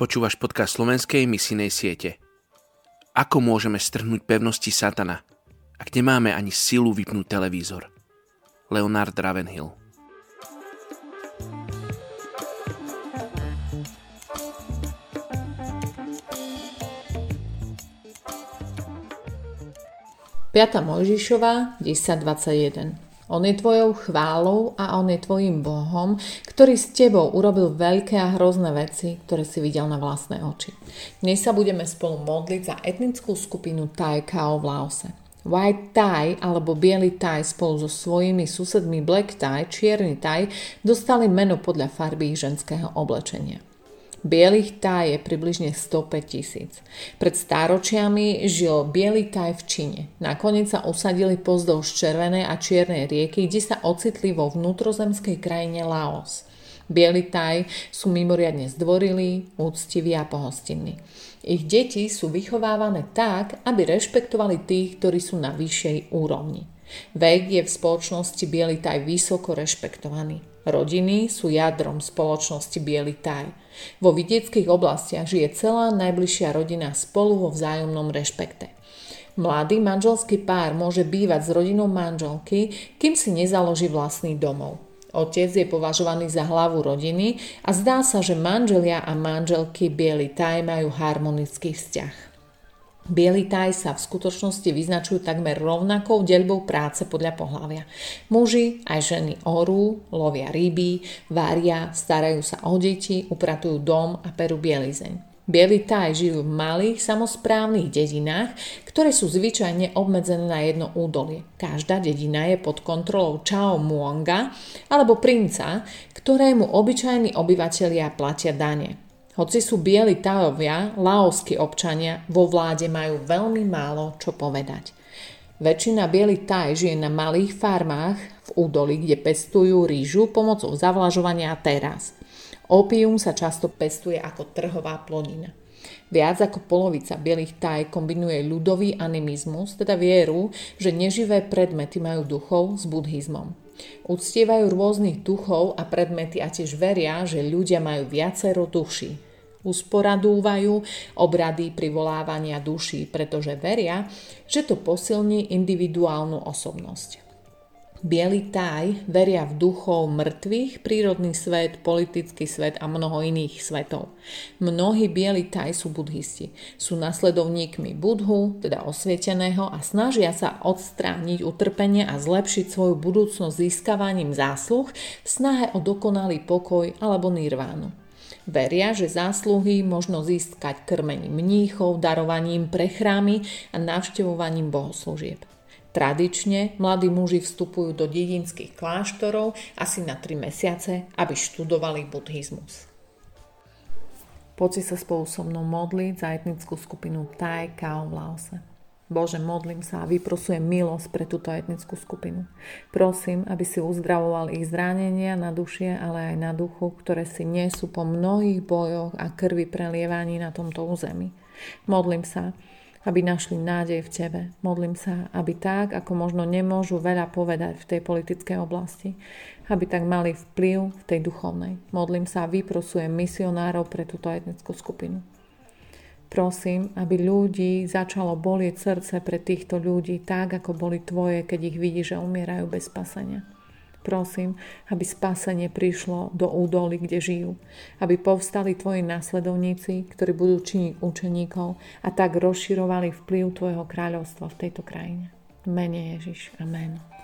Počúvaš podcast slovenskej misijnej siete. Ako môžeme strhnúť pevnosti satana, ak nemáme ani silu vypnúť televízor? Leonard Ravenhill Piata Mojžišova, 10.21 on je tvojou chválou a on je tvojim Bohom, ktorý s tebou urobil veľké a hrozné veci, ktoré si videl na vlastné oči. Dnes sa budeme spolu modliť za etnickú skupinu Thai Kao v Laose. White Thai alebo biely Thai spolu so svojimi susedmi Black Thai, čierny Thai dostali meno podľa farby ich ženského oblečenia. Bielých taj je približne 105 tisíc. Pred stáročiami žil biely taj v Číne. Nakoniec sa usadili pozdĺž Červenej a Čiernej rieky, kde sa ocitli vo vnútrozemskej krajine Laos. Bieli taj sú mimoriadne zdvorilí, úctiví a pohostinní. Ich deti sú vychovávané tak, aby rešpektovali tých, ktorí sú na vyššej úrovni. Vek je v spoločnosti biely taj vysoko rešpektovaný. Rodiny sú jadrom spoločnosti biely taj. Vo vidieckých oblastiach žije celá najbližšia rodina spolu vo vzájomnom rešpekte. Mladý manželský pár môže bývať s rodinou manželky, kým si nezaloží vlastný domov. Otec je považovaný za hlavu rodiny a zdá sa, že manželia a manželky biely taj majú harmonický vzťah. Bielý taj sa v skutočnosti vyznačujú takmer rovnakou deľbou práce podľa pohľavia. Muži aj ženy orú, lovia ryby, varia, starajú sa o deti, upratujú dom a perú bielizeň. Bielí taj žijú v malých samozprávnych dedinách, ktoré sú zvyčajne obmedzené na jedno údolie. Každá dedina je pod kontrolou Chao Muonga alebo princa, ktorému obyčajní obyvatelia platia dane. Hoci sú bieli tajovia, laoskí občania vo vláde majú veľmi málo čo povedať. Väčšina bielých taj žije na malých farmách v údolí, kde pestujú rýžu pomocou zavlažovania a teraz. Opium sa často pestuje ako trhová plodina. Viac ako polovica bielých taj kombinuje ľudový animizmus, teda vieru, že neživé predmety majú duchov s buddhizmom. Uctievajú rôznych duchov a predmety a tiež veria, že ľudia majú viacero duší. Usporadúvajú obrady privolávania duší, pretože veria, že to posilní individuálnu osobnosť. Bielý taj veria v duchov mŕtvych, prírodný svet, politický svet a mnoho iných svetov. Mnohí bieli taj sú budhisti. Sú nasledovníkmi budhu, teda osvieteného a snažia sa odstrániť utrpenie a zlepšiť svoju budúcnosť získavaním zásluh v snahe o dokonalý pokoj alebo nirvánu. Veria, že zásluhy možno získať krmením mníchov, darovaním pre chrámy a navštevovaním bohoslúžieb. Tradične mladí muži vstupujú do dedinských kláštorov asi na 3 mesiace, aby študovali buddhizmus. Poďte sa spolu so mnou modliť za etnickú skupinu Thai Kao v Laose. Bože, modlím sa a vyprosujem milosť pre túto etnickú skupinu. Prosím, aby si uzdravoval ich zranenia na dušie, ale aj na duchu, ktoré si nesú po mnohých bojoch a krvi prelievaní na tomto území. Modlím sa, aby našli nádej v Tebe. Modlím sa, aby tak, ako možno nemôžu veľa povedať v tej politickej oblasti, aby tak mali vplyv v tej duchovnej. Modlím sa a vyprosujem misionárov pre túto etnickú skupinu. Prosím, aby ľudí začalo bolieť srdce pre týchto ľudí tak, ako boli Tvoje, keď ich vidí, že umierajú bez spasenia. Prosím, aby spasenie prišlo do údoly, kde žijú. Aby povstali tvoji následovníci, ktorí budú činiť učeníkov a tak rozširovali vplyv tvojho kráľovstva v tejto krajine. Mene Ježiš. Amen.